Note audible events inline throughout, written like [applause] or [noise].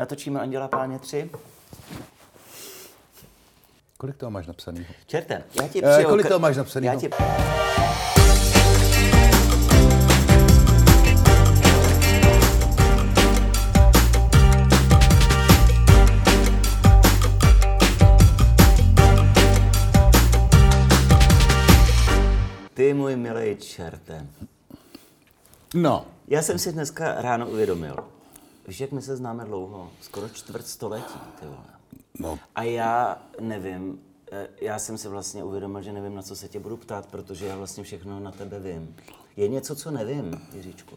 Natočíme Anděla Páně 3. Kolik toho máš napsaný? Čerte, já ti Eh, přijel... kolik toho máš napsaný? Já ti... Ty můj milý čerte. No, Já jsem si dneska ráno uvědomil, víš, jak my se známe dlouho, skoro čtvrt století, ty vole. no, A já nevím, eh, já jsem si vlastně uvědomil, že nevím, na co se tě budu ptát, protože já vlastně všechno na tebe vím. Je něco, co nevím, Jiříčku?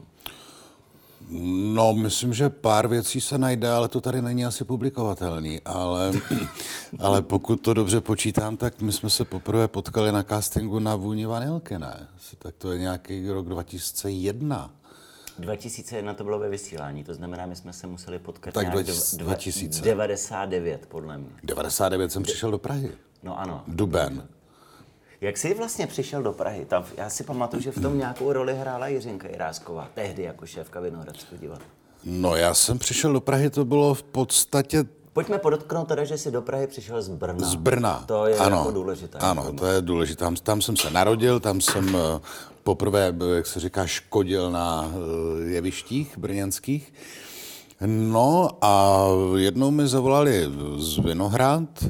no, myslím, že pár věcí se najde, ale to tady není asi publikovatelný. Ale, [laughs] ale pokud to dobře počítám, tak my jsme se poprvé potkali na castingu na Vůni vanilky, ne? Tak to je nějaký rok 2001. 2001 to bylo ve vysílání, to znamená, my jsme se museli potkat Tak nějak 2000. dva- 99 podle mě. 99 jsem přišel do Prahy. No ano. Duben. Jak jsi vlastně přišel do Prahy? Tam, já si pamatuju, že v tom nějakou roli hrála Jiřinka Jirásková, tehdy jako šéfka Vinohradského divadla. No, já jsem přišel do Prahy, to bylo v podstatě Pojďme podotknout teda, že jsi do Prahy přišel z Brna. Z Brna. To je ano, jako důležité. Ano, to je důležité. Tam, tam jsem se narodil, tam jsem eh, poprvé, jak se říká, škodil na eh, jevištích brněnských. No a jednou mi zavolali z Vinohrad,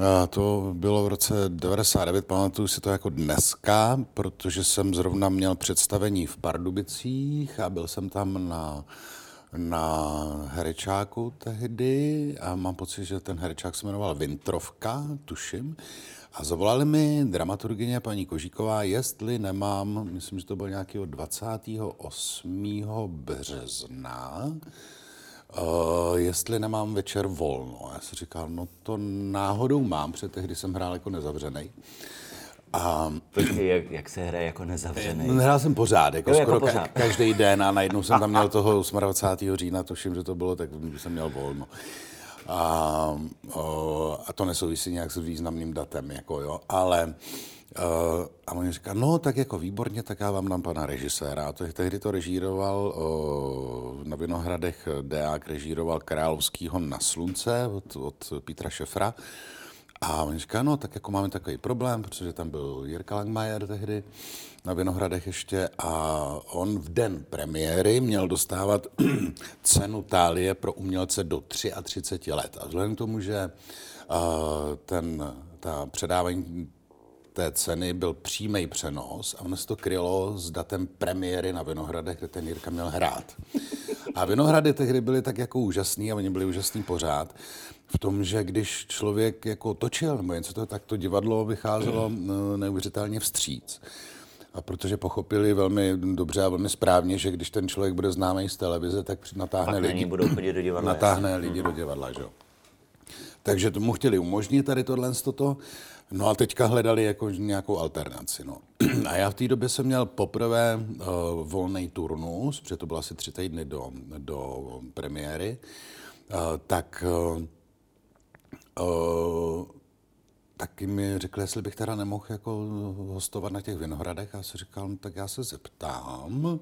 a to bylo v roce 99, pamatuju si to jako dneska, protože jsem zrovna měl představení v Pardubicích a byl jsem tam na, na herečáku tehdy a mám pocit, že ten herečák se jmenoval Vintrovka, tuším. A zavolali mi dramaturgině paní Kožíková, jestli nemám, myslím, že to bylo nějakého 28. března, Uh, jestli nemám večer volno. Já si říkal, no to náhodou mám, protože tehdy jsem hrál jako nezavřený. A Počkej, jak, jak se hraje jako nezavřený. hrál jsem pořád, jako Jo, jako skoro pořád. Ka- každý den a najednou jsem tam měl toho 28. října, tuším, že to bylo, tak jsem měl volno. A, a to nesouvisí nějak s významným datem, jako jo, ale Uh, a on říká, no tak jako výborně, tak já vám dám pana režiséra. A to, tehdy to režíroval na Vinohradech Deák, režíroval Královskýho na slunce od, od Petra Šefra. A on říká, no tak jako máme takový problém, protože tam byl Jirka Langmajer tehdy na Vinohradech ještě a on v den premiéry měl dostávat [clears throat] cenu Tálie pro umělce do 33 let. A vzhledem k tomu, že uh, ten, ta předávání té ceny byl přímý přenos a ono se to krylo s datem premiéry na Vinohradech, kde ten Jirka měl hrát. A Vinohrady tehdy byly tak jako úžasný a oni byli úžasný pořád v tom, že když člověk jako točil nebo něco, to, tak to divadlo vycházelo eh, neuvěřitelně vstříc. A protože pochopili velmi dobře a velmi správně, že když ten člověk bude známý z televize, tak natáhne Pak lidi, budou chodit do divadla. natáhne lidi do divadla, že jo. Takže tomu chtěli umožnit tady tohle toto. No a teďka hledali jako nějakou alternaci. No. [clears throat] A já v té době jsem měl poprvé uh, volný turnus, protože to bylo asi tři týdny do, do premiéry, uh, tak uh, uh, taky mi řekl, jestli bych teda nemohl jako hostovat na těch Vinohradech. A já si říkal, no, tak já se zeptám.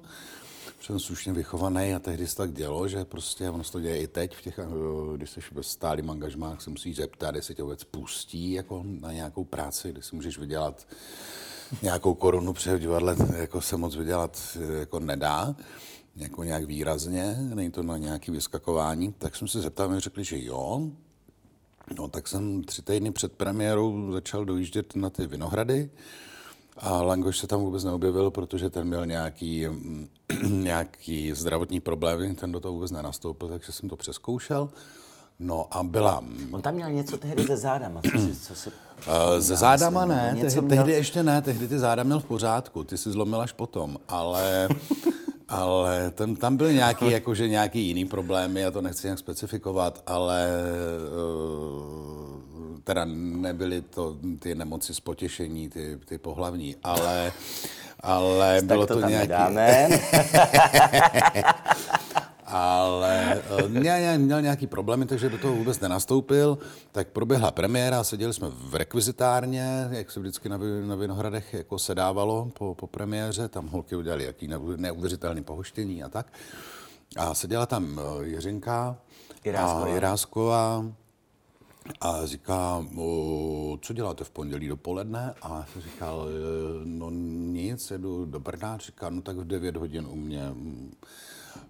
Jsem slušně vychovaný a tehdy se tak dělo, že prostě ono se to děje i teď, v těch, eh, když jsi ve stálým angažmách, se musíš zeptat, jestli tě vůbec pustí jako na nějakou práci, kde si můžeš vydělat nějakou korunu, protože v divadle jako se moc vydělat eh, jako nedá, jako nějak výrazně, není to na nějaké vyskakování, tak jsem se zeptal, mi řekli, že jo, No, tak jsem tři týdny před premiérou začal dojíždět na ty Vinohrady a Langoš se tam vůbec neobjevil, protože ten měl nějaký, mm, [clears throat] nějaký zdravotní problémy, ten do toho vůbec nenastoupil, takže jsem to přeskoušel. No a byla... On tam měl něco tehdy ze zádama, co si, co si Uh, ze zádama ne, tehdy, měl- tehdy ještě ne, tehdy ty záda měl v pořádku, ty si zlomil až potom, ale, [laughs] ale tam, tam byl nějaký, jakože nějaký jiný problémy, já to nechci nějak specifikovat, ale uh, teda nebyly to ty nemoci z potěšení, ty, ty pohlavní, ale, ale bylo to, to, nějaký... nedáme. [laughs] ale eh, měl, měl nějaký problémy, takže do toho vůbec nenastoupil. Tak proběhla premiéra, seděli jsme v rekvizitárně, jak se vždycky na, na Vinohradech jako sedávalo po, po premiéře, tam holky udělali jaký neu- neuvěřitelný pohoštění a tak. A seděla tam eh, Jiřinka Jirásková. a Jirásková a říká, co děláte v pondělí dopoledne? A já jsem říkal, "E, no nic, jedu do Brna. Říká, no tak v 9 hodin u mě mm,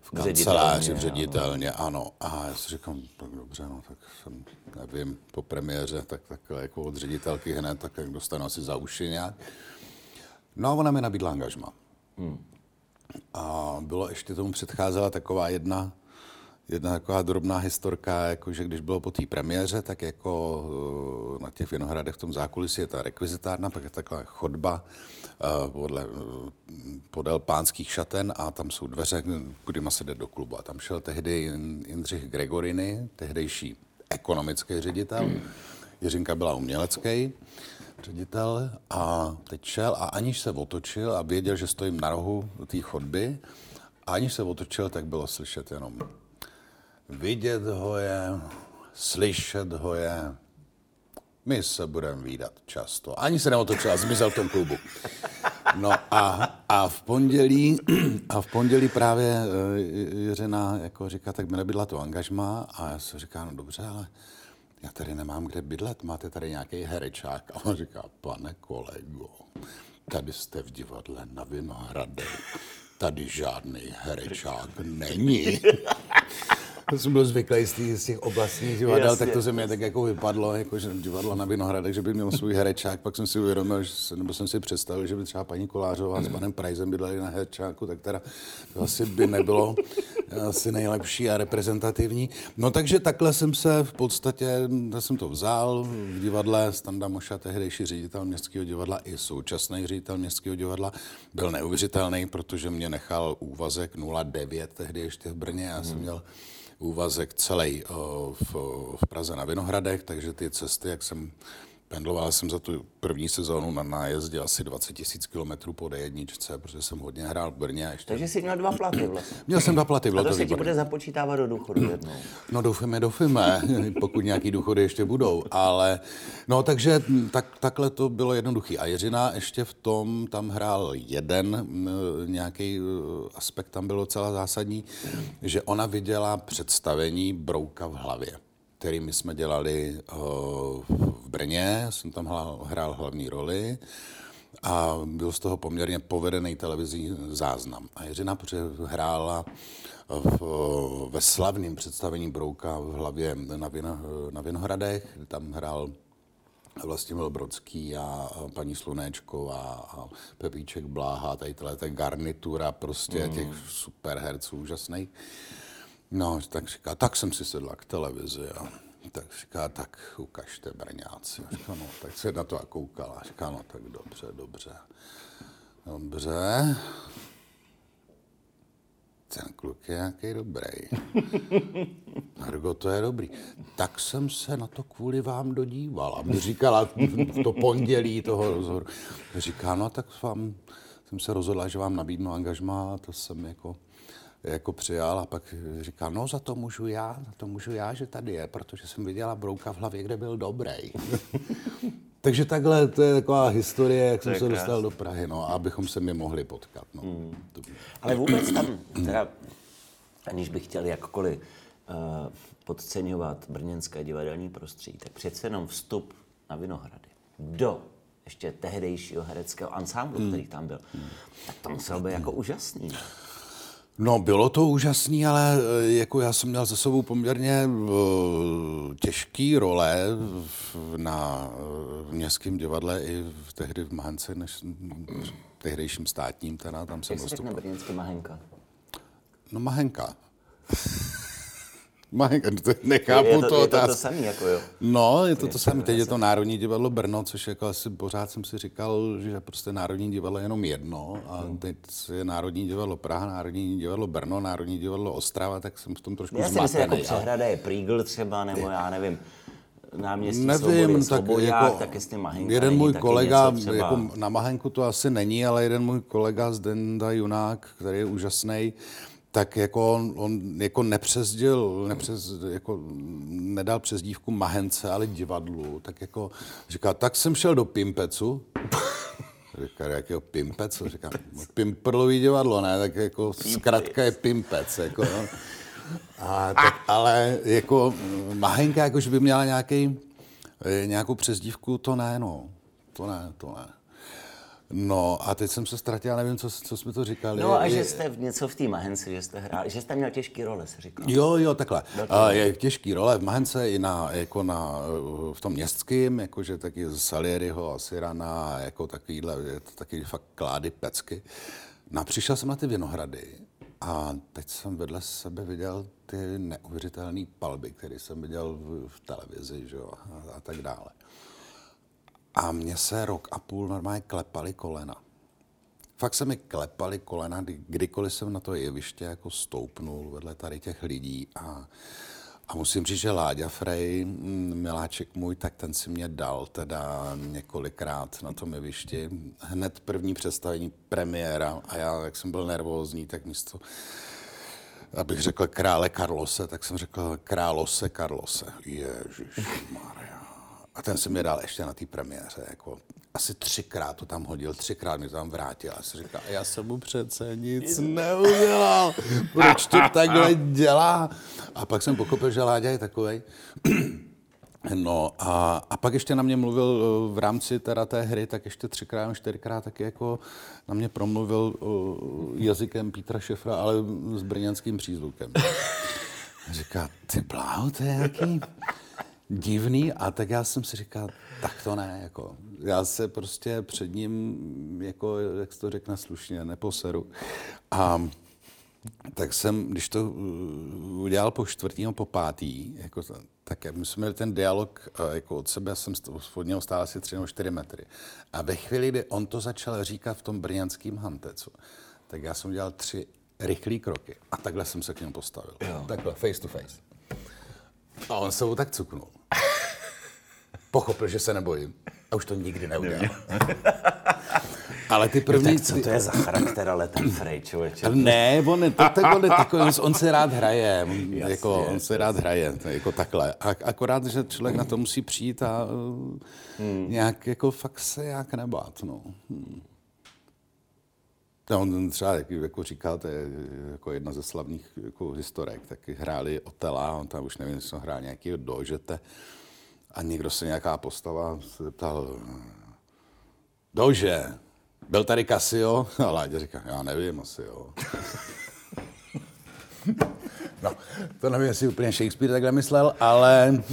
v kanceláři, v ředitelně, ano. A já si říkám, tak dobře, no tak jsem, nevím, po premiéře, tak takhle jako od ředitelky hned, tak jak dostanu asi za uši nějak. No a ona mi nabídla angažma. A bylo ještě tomu předcházela taková jedna, jedna taková drobná historka, jako že když bylo po té premiéře, tak jako eh, na těch Vinohradech v tom zákulisí je ta rekvizitárna, pak je taková chodba eh, podle, eh, podél pánských šaten a tam jsou dveře, kudy se jde do klubu. A tam šel tehdy Jin- Jindřich Gregoriny, tehdejší ekonomický ředitel. Jiřinka byla umělecký ředitel a teď šel a aniž se otočil a věděl, že stojím na rohu té chodby, a aniž se otočil, tak bylo slyšet jenom vidět ho je, slyšet ho je, my se budeme výdat často. Ani se neotočil a zmizel v tom klubu. No a, a v pondělí, a v pondělí právě eh, Jiřina jako říká, tak mi nebydla to angažma a já se říká, no dobře, ale já tady nemám kde bydlet, máte tady nějaký herečák. A on říká, pane kolego, tady jste v divadle na Vinohradech, tady žádný herečák není. To jsem byl zvyklý z těch, z těch oblastních divadel, Jasně. tak to se mi tak jako vypadlo, jako že divadlo na Vinohradech, že by měl svůj herečák, pak jsem si uvědomil, že se, nebo jsem si představil, že by třeba paní Kolářová s panem Prajzem bydleli na herečáku, tak teda to asi by nebylo asi nejlepší a reprezentativní. No takže takhle jsem se v podstatě, já jsem to vzal v divadle, Standa Moša, tehdejší ředitel Městského divadla i současný ředitel Městského divadla, byl neuvěřitelný, protože mě nechal úvazek 0,9 tehdy ještě v Brně, já jsem měl úvazek celý v, v Praze na Vinohradech, takže ty cesty, jak jsem pendloval jsem za tu první sezónu na nájezdě asi 20 tisíc kilometrů po D1, protože jsem hodně hrál v Brně. A ještě... Takže jsi měl dva platy vlastně. Měl jsem dva platy, A bylo to to se ti bude započítávat do důchodu jednou. No doufujeme, doufujeme, [laughs] pokud nějaký důchody ještě budou, ale no takže tak, takhle to bylo jednoduchý. A Jiřina ještě v tom tam hrál jeden nějaký eh, aspekt, tam bylo docela zásadní, že ona viděla představení Brouka v hlavě který my jsme dělali eh, v Brně, jsem tam hrál, hlavní roli a byl z toho poměrně povedený televizní záznam. A Jiřina hrála v, ve slavném představení Brouka v hlavě na, Vino, na Vinohradech, tam hrál Vlastimil Brodský a, paní Slunéčková a Pepíček Bláha, tady tahle ta garnitura prostě mm. těch super herců úžasných. No, tak říká, tak jsem si sedla k televizi a tak říká, tak ukažte Brňáci. A Říká, no, tak se na to a koukala. Říká, no, tak dobře, dobře. Dobře. Ten kluk je nějaký dobrý. Hargo, to je dobrý. Tak jsem se na to kvůli vám dodívala. Mi říkala v to pondělí toho rozhovoru. Říká, no tak vám, jsem se rozhodla, že vám nabídnu angažmá, to jsem jako, jako přijal a pak říká, no za to můžu já, za to můžu já, že tady je, protože jsem viděla Brouka v hlavě, kde byl dobrý. [laughs] Takže takhle, to je taková historie, jak jsem je se dostal krásný. do Prahy, no, abychom se mi mohli potkat. No. To- Ale vůbec tam, teda, aniž bych chtěl jakkoliv uh, podceňovat brněnské divadelní prostředí, tak přece jenom vstup na Vinohrady do ještě tehdejšího hereckého ansámblu, který tam byl, tak to muselo být jako úžasný. No, bylo to úžasný, ale eh, jako já jsem měl za sebou poměrně uh, těžký role v, na uh, městském divadle i v, tehdy v Mahance, než v tehdejším státním, teda tam jsem Jak nastupoval. brněnský Mahenka? No Mahenka. [laughs] To nechápu je to, to, je to, to samý, jako jo. No, je to to samé. Teď je to Národní divadlo Brno, což jako asi pořád jsem si říkal, že prostě Národní divadlo je jenom jedno a teď je Národní divadlo Praha, Národní divadlo Brno, Národní divadlo Ostrava, tak jsem v tom trošku Já si myslím, jako zmatený. přehrada je Prígl třeba, nebo já nevím, náměstí Nevím, Svobody, tak Svobodák, jako tak jestli Mahenka jeden není můj kolega, třeba... jako na Mahenku to asi není, ale jeden můj kolega z Denda Junák, který je úžasný, tak jako on, on jako nepřezdil, nepřez, jako nedal přezdívku Mahence, ale divadlu, tak jako říká, tak jsem šel do Pimpecu [laughs] Říká, jakého pimpec? Říkám, no, pimprlový divadlo, ne? Tak jako zkrátka je pimpec, jako, no. A, tak, ale jako Mahenka, jakože by měla nějaký, nějakou přezdívku, to ne, no. To ne, to ne. No a teď jsem se ztratil, nevím, co, co jsme to říkali. No a že jste v něco v té Mahence, že jste hráli, že jste měl těžký role, se říkal. Jo, jo, takhle. A je těžký role v Mahence i na, jako na, v tom městském, jakože taky z Salieriho a Sirana, jako takovýhle, taky fakt klády, pecky. No přišel jsem na ty Vinohrady a teď jsem vedle sebe viděl ty neuvěřitelné palby, které jsem viděl v, v televizi, že jo, a, a tak dále. A mně se rok a půl normálně klepaly kolena. Fakt se mi klepaly kolena, kdy, kdykoliv jsem na to jeviště jako stoupnul vedle tady těch lidí a, a musím říct, že Láďa Frej, mm, miláček můj, tak ten si mě dal teda několikrát na tom jevišti. Hned první představení premiéra a já, jak jsem byl nervózní, tak místo, abych řekl krále Karlose, tak jsem řekl králose Karlose. Ježíš Maria. A ten se mi dal ještě na té premiéře, jako asi třikrát to tam hodil, třikrát mi to tam vrátil. A jsem říkal, já jsem mu přece nic neudělal. Proč to takhle dělá? A pak jsem pochopil, že Láďa je takovej. [clears throat] No a, a pak ještě na mě mluvil eh, v rámci teda té hry, tak ještě třikrát, čtyřikrát taky jako na mě promluvil uh, jazykem Petra Šefra, ale s brněnským přízvukem. [laughs] Říká, ty bláho, to je nějaký divný. A tak já jsem si říkal, tak to ne, jako. Já se prostě před ním, jako, jak se to řekne slušně, neposeru. A tak jsem, když to uh, udělal po čtvrtý po pátý, jako, tak my jsme měli ten dialog uh, jako od sebe, jsem od něho stál asi tři nebo čtyři metry. A ve chvíli, kdy on to začal říkat v tom brněnském hantecu, tak já jsem udělal tři rychlé kroky a takhle jsem se k němu postavil. Jo. Takhle, face to face. A on se mu tak cuknul. Pochopil, že se nebojím. A už to nikdy neudělal. [laughs] Ale ty první... Tak co to je za charakter, ale ten Frej, člověče? Ne, on, je- to, tak on, je takový, on, on se rád hraje, on, Jasně. jako, on se rád hraje, jako takhle. A, akorát, že člověk na to musí přijít a hmm. nějak jako fakt se jak nebát, no. Hmm. No, on třeba, jak jako je jako jedna ze slavných jako historek, taky hráli Otela, on tam už nevím, jestli hrál nějaký dožete a někdo se nějaká postava se zeptal, Dože, byl tady Casio? A Láďa říká, já nevím, asi jo. No, to nevím, jestli úplně Shakespeare takhle myslel, ale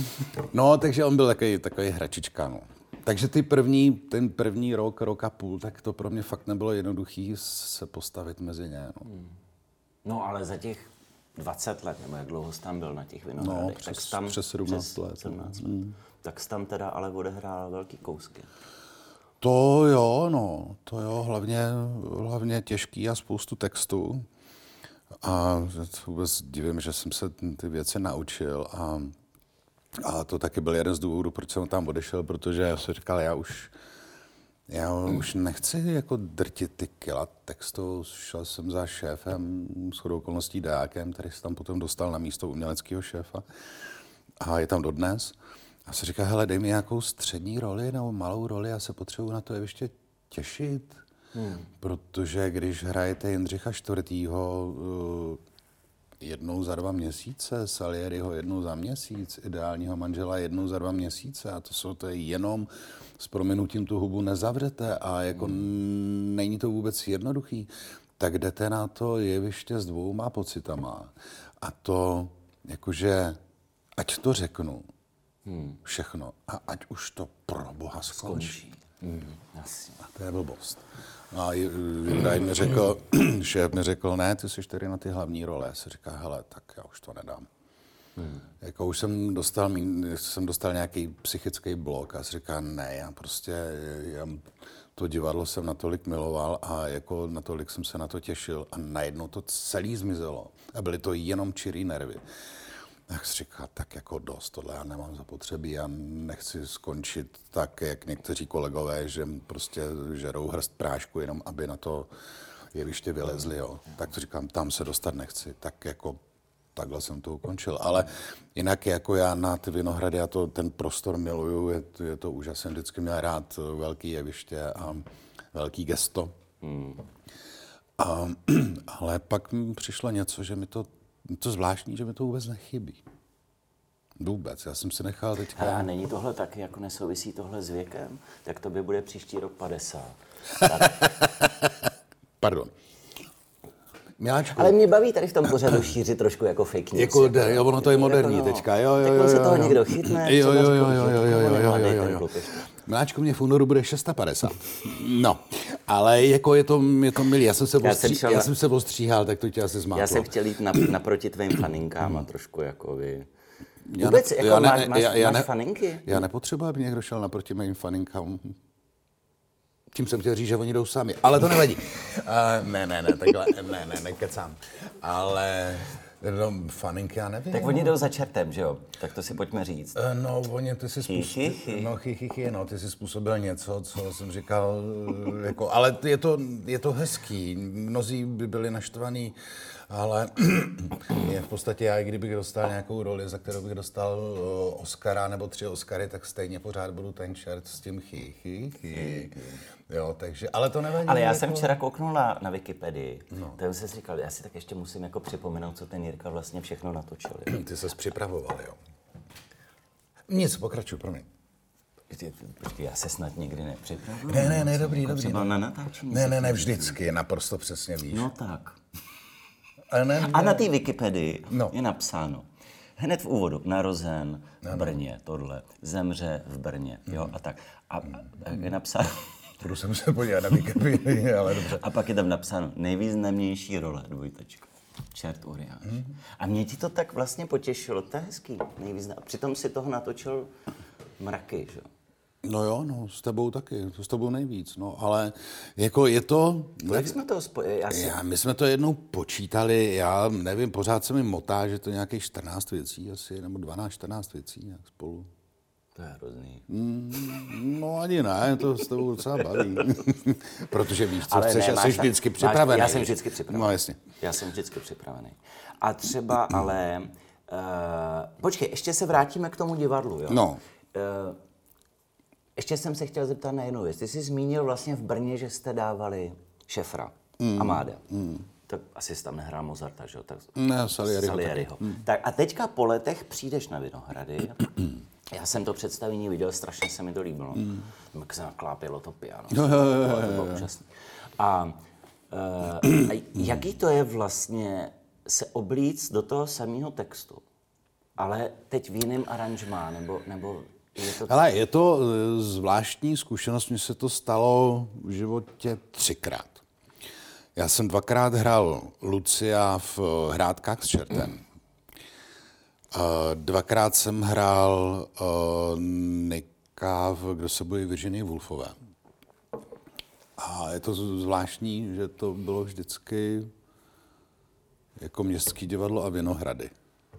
no, takže on byl takový, takový hračička, no. Takže ty první, ten první rok, rok a půl, tak to pro mě fakt nebylo jednoduchý se postavit mezi ně, no. No ale za těch 20 let, nebo jak dlouho jsi tam byl na těch Vinohradech, No, tak přes- jsi tam, přes 17 přes let, no. 17 let. Tak jsi tam teda ale odehrál velký kousky. To jo, no, to jo, hlavně, hlavně těžký a spoustu textů. A vůbec divím, že jsem se ty věci naučil a, a to taky byl jeden z důvodů, proč jsem tam odešel, protože já jsem říkal, já už, já už nechci jako drtit ty kila textu. Šel jsem za šéfem, s chodou okolností Deákem, který se tam potom dostal na místo uměleckého šéfa a je tam dodnes. A se říká, hele, dej mi nějakou střední roli nebo malou roli, já se potřebuji na to ještě těšit. Hmm. Protože když hrajete Jindřicha IV. Jednou za dva měsíce, Salieriho jednou za měsíc, ideálního manžela jednou za dva měsíce a to jsou to je jenom s prominutím tu hubu nezavřete a jako hmm. není to vůbec jednoduchý, tak jdete na to jeviště s dvouma pocitama a to jakože, ať to řeknu, hmm. všechno a ať už to pro boha skončí. Mm, jasně. A to je blbost. No a Juraj mi řekl, [clears throat] šéf mi řekl, ne, ty jsi tady na ty hlavní role. Já si říká, hele, tak já už to nedám. Hmm. Jako už jsem dostal, jsem dostal nějaký psychický blok a říká, ne, já prostě, já, to divadlo jsem natolik miloval a jako natolik jsem se na to těšil a najednou to celý zmizelo. A byly to jenom čirý nervy. Tak si říká, tak jako dost, tohle já nemám zapotřebí, já nechci skončit tak, jak někteří kolegové, že prostě žerou hrst prášku, jenom aby na to jeviště vylezli, jo. Tak to říkám, tam se dostat nechci, tak jako takhle jsem to ukončil. Ale jinak jako já na ty Vinohrady, já to, ten prostor miluju, je, to- je to úžasné, vždycky měl rád velký jeviště a velký gesto. A, [clears throat] ale pak mi přišlo něco, že mi to, to zvláštní, že mi to vůbec nechybí. Vůbec. Já jsem si nechal teďka... A není tohle taky, jako nesouvisí tohle s věkem? Tak to by bude příští rok 50. [laughs] Pardon. Miláčku, Ale mě baví tady v tom pořadu šířit trošku jako fake news. Jako, jde, jo, ono to je moderní Jako no. teďka, jo, jo, Tak jo, on se jo, toho jo. někdo chytne, Jo, jo, jo, jo, jo, jo, jo, jo, jo. kluk ještě. Miláčku, mě v únoru bude 650. No, ale jako je to, je to milý. Já jsem se, Já ostří, jsem šel já jsem se ostříhal, tak to tě asi zmátlo. Já jsem chtěl jít na, naproti tvým faninkám a trošku jako vy... Já Vůbec, ne- jako já ne- máš, máš, já- já máš ne- faninky? Já nepotřebuji, aby někdo šel naproti mým faninkám. Tím jsem chtěl říct, že oni jdou sami. Ale to nevadí. Uh, ne, ne, ne, takhle, ne, ne, nekecám. Ale no, faninky, já nevím. Tak oni jdou za čertem, že jo? Tak to si pojďme říct. Eh, No, oni, ty si způsobil, no, chy, chy, chy, no, ty si způsobil něco, co jsem říkal, eh, jako, ale je to, je to hezký, mnozí by byli naštvaní, ale [clears throat] je v podstatě já, i kdybych dostal nějakou roli, za kterou bych dostal eh, Oscara nebo tři Oscary, tak stejně pořád budu ten čert s tím chy, chy, chy. Jo, takže, ale to nevadí. Ale já jako, jsem včera kouknul na, na Wikipedii, no. tak jsem si říkal, já si tak ještě musím jako připomenout, co ten Jirka vlastně všechno natočil. [clears throat] Ty ses připravoval, jo. Nic, pokračuj, promiň. Počkej, já se snad nikdy nepřipravuju. Ne, ne, ne, dobrý, Jako dobrý. třeba no. na natáčení. Ne, ne, ne, vždycky, naprosto přesně víš. No tak. Ale ne, A na té Wikipedii No. je napsáno, hned v úvodu, narozen v Brně, tohle, zemře v Brně, jo, a tak. A, a je napsáno, Budu se muset podívat na Wikipedii, [laughs] ale dobře. a pak je tam napsáno, nejvýznamnější role, dvojtečka. Čert Uriáš. A mě ti to tak vlastně potěšilo, to je hezký. Nejvýznam... Přitom si toho natočil mraky, že? jo? No jo, no, s tebou taky, to s tebou nejvíc, no, ale jako je to, Jak jsme to spojili? Já si... já, my jsme to jednou počítali, já nevím, pořád se mi motá, že to nějakých 14 věcí asi, nebo 12-14 věcí nějak spolu. To je hrozný. No ani ne, to s tebou docela baví. [laughs] Protože víš, co Ale chceš ne, máš jsi vždycky máš- připravený. Já jsem vždycky připravený. No jasně. Já jsem vždycky připravený. A třeba ale... Uh, počkej, ještě se vrátíme k tomu divadlu, jo? No. Uh, ještě jsem se chtěl zeptat na jednu věc. Ty jsi zmínil vlastně v Brně, že jste dávali šefra, mm. Amáda. Mm. Tak asi jsi tam nehrál Mozarta, že jo? Tak, Ne, Salieriho Salieriho. Mm. Tak a teďka po letech přijdeš na Vinohrady. [clears throat] Já jsem to představení viděl, strašně se mi to líbilo. Mm. Jak se naklápělo to piano. Jo, jo, jo, jo, To bylo úžasné. A, uh, a jaký to je vlastně se oblíct do toho samého textu, ale teď v jiném aranžmá, nebo, nebo je to... Hele, je to eh, zvláštní zkušenost, mně se to stalo v životě třikrát. Já jsem dvakrát hrál Lucia v eh, Hrádkách s čertem. Eh, Dvakrát jsem hrál Nika v Kdo se bojí Virginie Woolfové. A je to zvláštní, že to bylo vždycky jako městský divadlo a Vinohrady.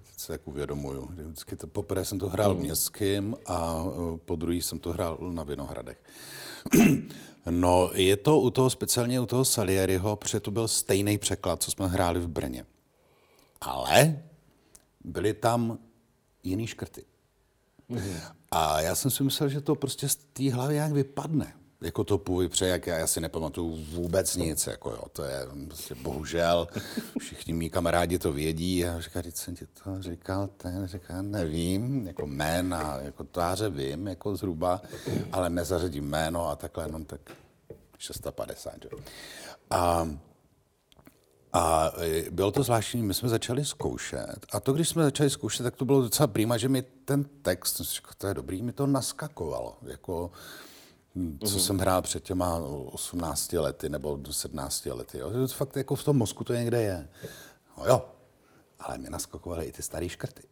Teď se tak uvědomuju. Vždycky to, poprvé jsem to hrál v městským a eh, po druhý jsem to hrál na Vinohradech. [clears throat] No, je to u toho, speciálně u toho Salieriho, protože to byl stejný překlad, co jsme hráli v Brně. Ale byly tam jiný škrty. A já jsem si myslel, že to prostě z té hlavy jak vypadne. Jako to protože jak já, já si nepamatuju vůbec nic, jako jo, to je prostě bohužel, všichni mý kamarádi to vědí a říká, teď jsem ti to říkal, ten říká, nevím, jako jmén a jako tváře vím, jako zhruba, ale nezařadím jméno a takhle jenom tak 650, jo. A a e, bylo to zvláštní, my jsme začali zkoušet. A to, když jsme začali zkoušet, tak to bylo docela prýma, že mi ten text, to je dobrý, mi to naskakovalo. Jako, co jsem hrál před těma 18 lety nebo do 17 lety. Jo. To Fakt jako v tom mozku to někde je. No jo, ale mi naskakovaly i ty staré škrty.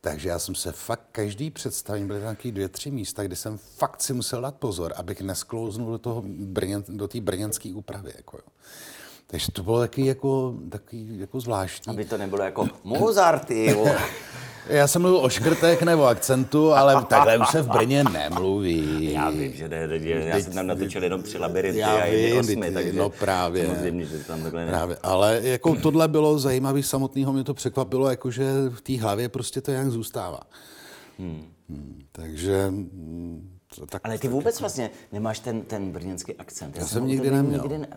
Takže já jsem se fakt každý představení, byly tam dvě, tři místa, kde jsem fakt si musel dát pozor, abych nesklouznul do toho brněn, do té brněnské úpravy. Jako jo. Takže to bylo taky jako, taky jako zvláštní. Aby to nebylo jako Mozarty. [laughs] Já jsem mluvil o škrtech nebo akcentu, ale [laughs] takhle už se v Brně nemluví. Já vím, že ne, já jsem tam natočil jenom tři labirinty Já a vím, osmi, takže no právě. samozřejmě, že tam takhle ne. Právě, ale jako tohle bylo zajímavé samotného, mě to překvapilo, jakože v té hlavě prostě to nějak zůstává. Hmm. Takže mm, to tak, Ale ty vůbec vlastně nemáš ten, ten brněnský akcent. Já jsem u nikdy neměl. Nikdy ne...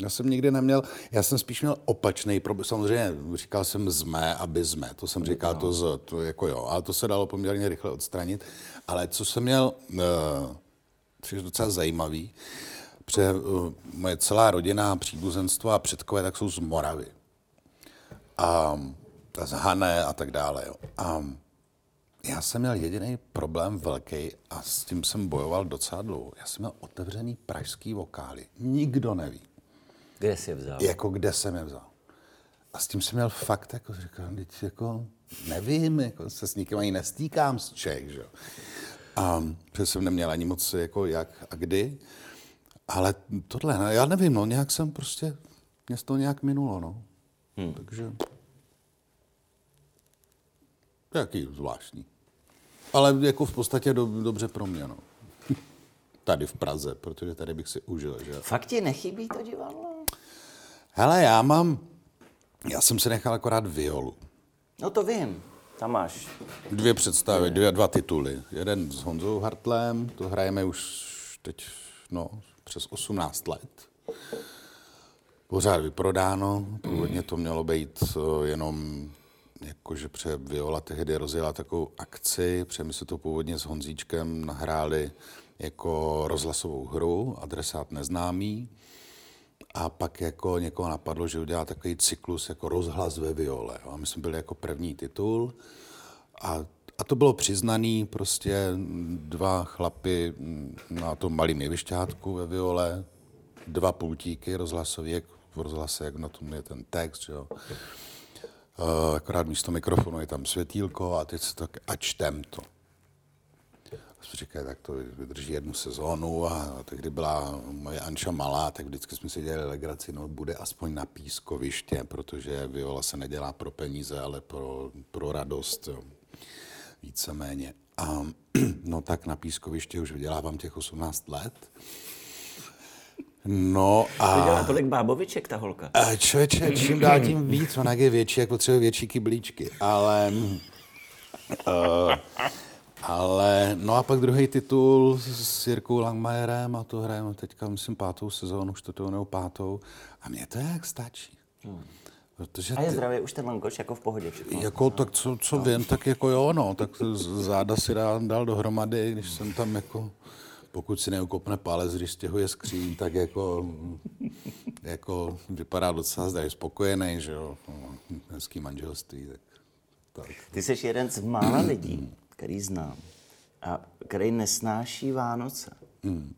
Já jsem nikdy neměl, já jsem spíš měl opačný problém. Samozřejmě říkal jsem zme, aby jsme, to jsem říkal to z, to jako jo, ale to se dalo poměrně rychle odstranit. Ale co jsem měl, uh, což je docela zajímavý, protože uh, moje celá rodina, příbuzenstvo a předkové tak jsou z Moravy. A, a z Hané a tak dále. Jo. A já jsem měl jediný problém velký a s tím jsem bojoval docela dlouho. Já jsem měl otevřený pražský vokály. Nikdo neví. Kde jsi je vzal? Jako kde jsem je vzal. A s tím jsem měl fakt, jako říkám, teď jako nevím, jako se s nikým ani nestýkám z Čech, že jo. A protože jsem neměl ani moc jako jak a kdy. Ale tohle, no, já nevím, no, nějak jsem prostě, mě toho nějak minulo, no. Hmm. Takže, jaký zvláštní. Ale jako v podstatě do, dobře pro mě, no. [laughs] Tady v Praze, protože tady bych si užil, že. Fakt ti nechybí to divadlo? Hele, já mám, já jsem si nechal akorát violu. No to vím. Tam máš. Dvě představy, dvě, dva tituly. Jeden s Honzou Hartlem, to hrajeme už teď, no, přes 18 let. Pořád vyprodáno, původně to mělo být eh, jenom, jakože pře Viola tehdy rozjela takovou akci, protože my se to původně s Honzíčkem nahráli jako rozhlasovou hru, adresát neznámý. A pak jako někoho napadlo, že udělá takový cyklus jako rozhlas ve viole. jo. A my jsme byli jako první titul. A, a to bylo přiznaný, prostě dva chlapy na tom malém jevišťátku ve viole, dva pultíky rozhlasový, jak v rozhlase, jak na tom je ten text, jo. Uh, akorát místo mikrofonu je tam světýlko a teď se tak a čtem to. Jsme říkali, tak to vydrží jednu sezónu a tehdy byla moje Anča malá, tak vždycky jsme si dělali legraci, no bude aspoň na pískoviště, protože viola se nedělá pro peníze, ale pro, pro radost, jo. víceméně. A no tak na pískoviště už vydělávám těch 18 let. No a... Dělá tolik báboviček ta holka. A člověče, čím dál tím víc, ona je větší, jak potřebuje větší kyblíčky. Ale, uh, a pak druhý titul s Jirkou Langmajerem a to hrajeme teďka, myslím, pátou sezónu, čtvrtou nebo pátou. A mně to jak stačí. Protože A je ty, zdravě už ten lankoš jako v pohodě všechno. jako, tak co, co vím, tak jako jo, no, tak záda si dal, dal dohromady, když jsem tam jako, pokud si neukopne palec, když stěhuje skříň, tak jako, jako vypadá docela zde spokojený, že jo, no, hezký manželství, tak, tak. Ty jsi jeden z mála lidí, který znám a který nesnáší Vánoce.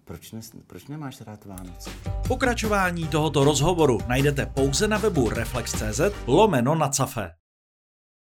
Proč, nes, proč nemáš rád Vánoce? Pokračování tohoto rozhovoru najdete pouze na webu Reflex.cz lomeno na cafe.